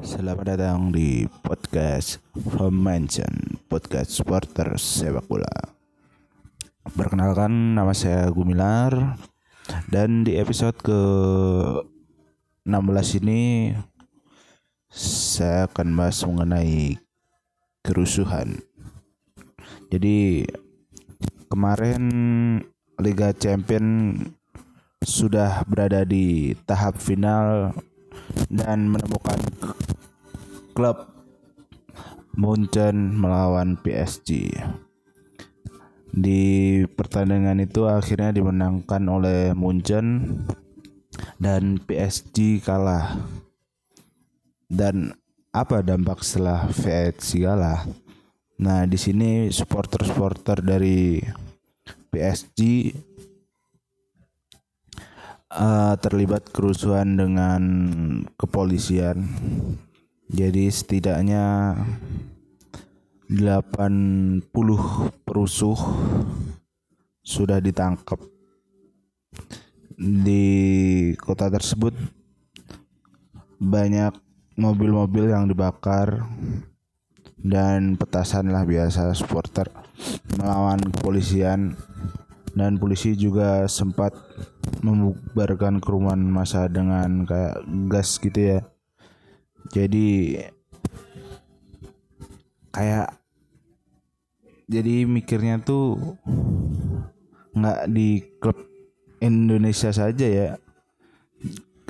Selamat datang di podcast From Mansion Podcast supporter sepak bola. Perkenalkan nama saya Gumilar. Dan di episode ke 16 ini Saya akan bahas mengenai kerusuhan. Jadi kemarin Liga Champion sudah berada di tahap final dan menemukan klub Munchen melawan PSG. Di pertandingan itu akhirnya dimenangkan oleh Munchen dan PSG kalah. Dan apa dampak setelah PSG kalah? Nah, di sini supporter-supporter dari PSG uh, terlibat kerusuhan dengan kepolisian. Jadi setidaknya 80 perusuh sudah ditangkap di kota tersebut banyak mobil-mobil yang dibakar dan petasan lah biasa supporter melawan kepolisian dan polisi juga sempat membubarkan kerumunan masa dengan kayak gas gitu ya. Jadi kayak jadi mikirnya tuh nggak di klub Indonesia saja ya.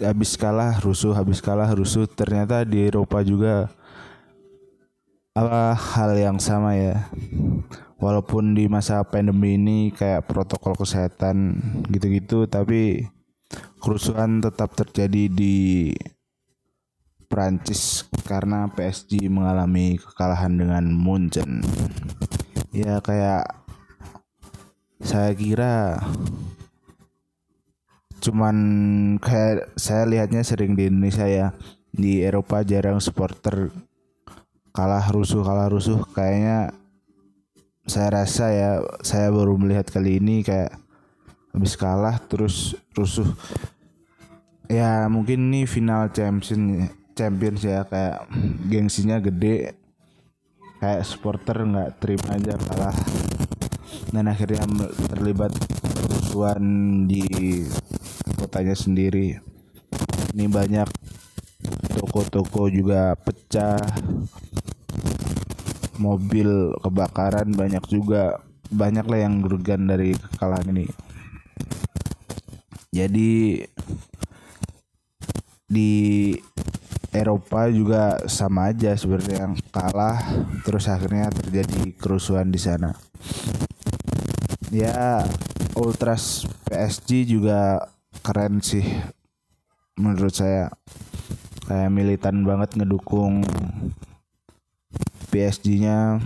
Habis kalah rusuh habis kalah rusuh. Ternyata di Eropa juga apa hal yang sama ya? Walaupun di masa pandemi ini kayak protokol kesehatan gitu-gitu tapi kerusuhan tetap terjadi di Prancis karena PSG mengalami kekalahan dengan Munchen ya kayak saya kira cuman kayak saya lihatnya sering di Indonesia ya. Di Eropa jarang supporter kalah rusuh kalah rusuh kayaknya saya rasa ya saya baru melihat kali ini kayak habis kalah terus rusuh. Ya mungkin ini final champion champions ya kayak gengsinya gede kayak supporter nggak terima aja kalah. Dan akhirnya terlibat kerusuhan di kotanya sendiri. Ini banyak toko-toko juga pecah mobil kebakaran banyak juga. Banyak lah yang merugikan dari kekalahan ini. Jadi di Eropa juga sama aja sebenarnya yang kalah terus akhirnya terjadi kerusuhan di sana. Ya Ultras PSG juga keren sih menurut saya. Kayak militan banget ngedukung PSG-nya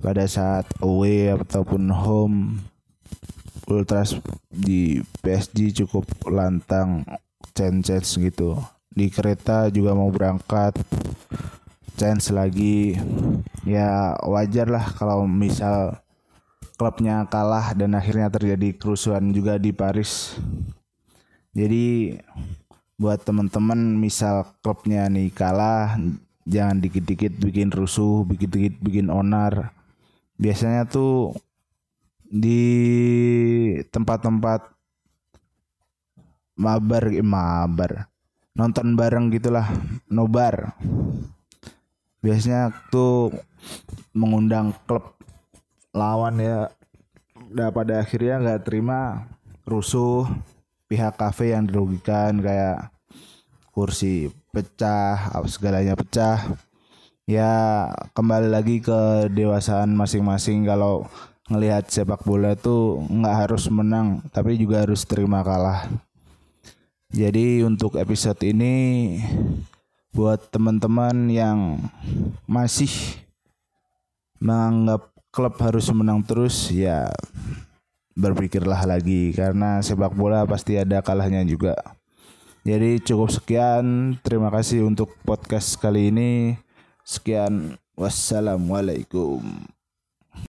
pada saat away ataupun home Ultras di PSG cukup lantang chance gitu. Di kereta juga mau berangkat chance lagi. Ya wajar lah kalau misal klubnya kalah dan akhirnya terjadi kerusuhan juga di Paris. Jadi buat teman-teman misal klubnya nih kalah jangan dikit-dikit bikin rusuh, dikit-dikit bikin onar. Biasanya tuh di tempat-tempat mabar, eh, mabar, nonton bareng gitulah, nobar. Biasanya tuh mengundang klub lawan ya, udah pada akhirnya nggak terima rusuh pihak kafe yang dirugikan kayak kursi pecah segalanya pecah. Ya kembali lagi ke dewasaan masing-masing. Kalau ngelihat sepak bola tuh nggak harus menang tapi juga harus terima kalah. Jadi untuk episode ini buat teman-teman yang masih menganggap klub harus menang terus ya berpikirlah lagi. Karena sepak bola pasti ada kalahnya juga. Jadi cukup sekian. Terima kasih untuk podcast kali ini. Sekian. Wassalamualaikum.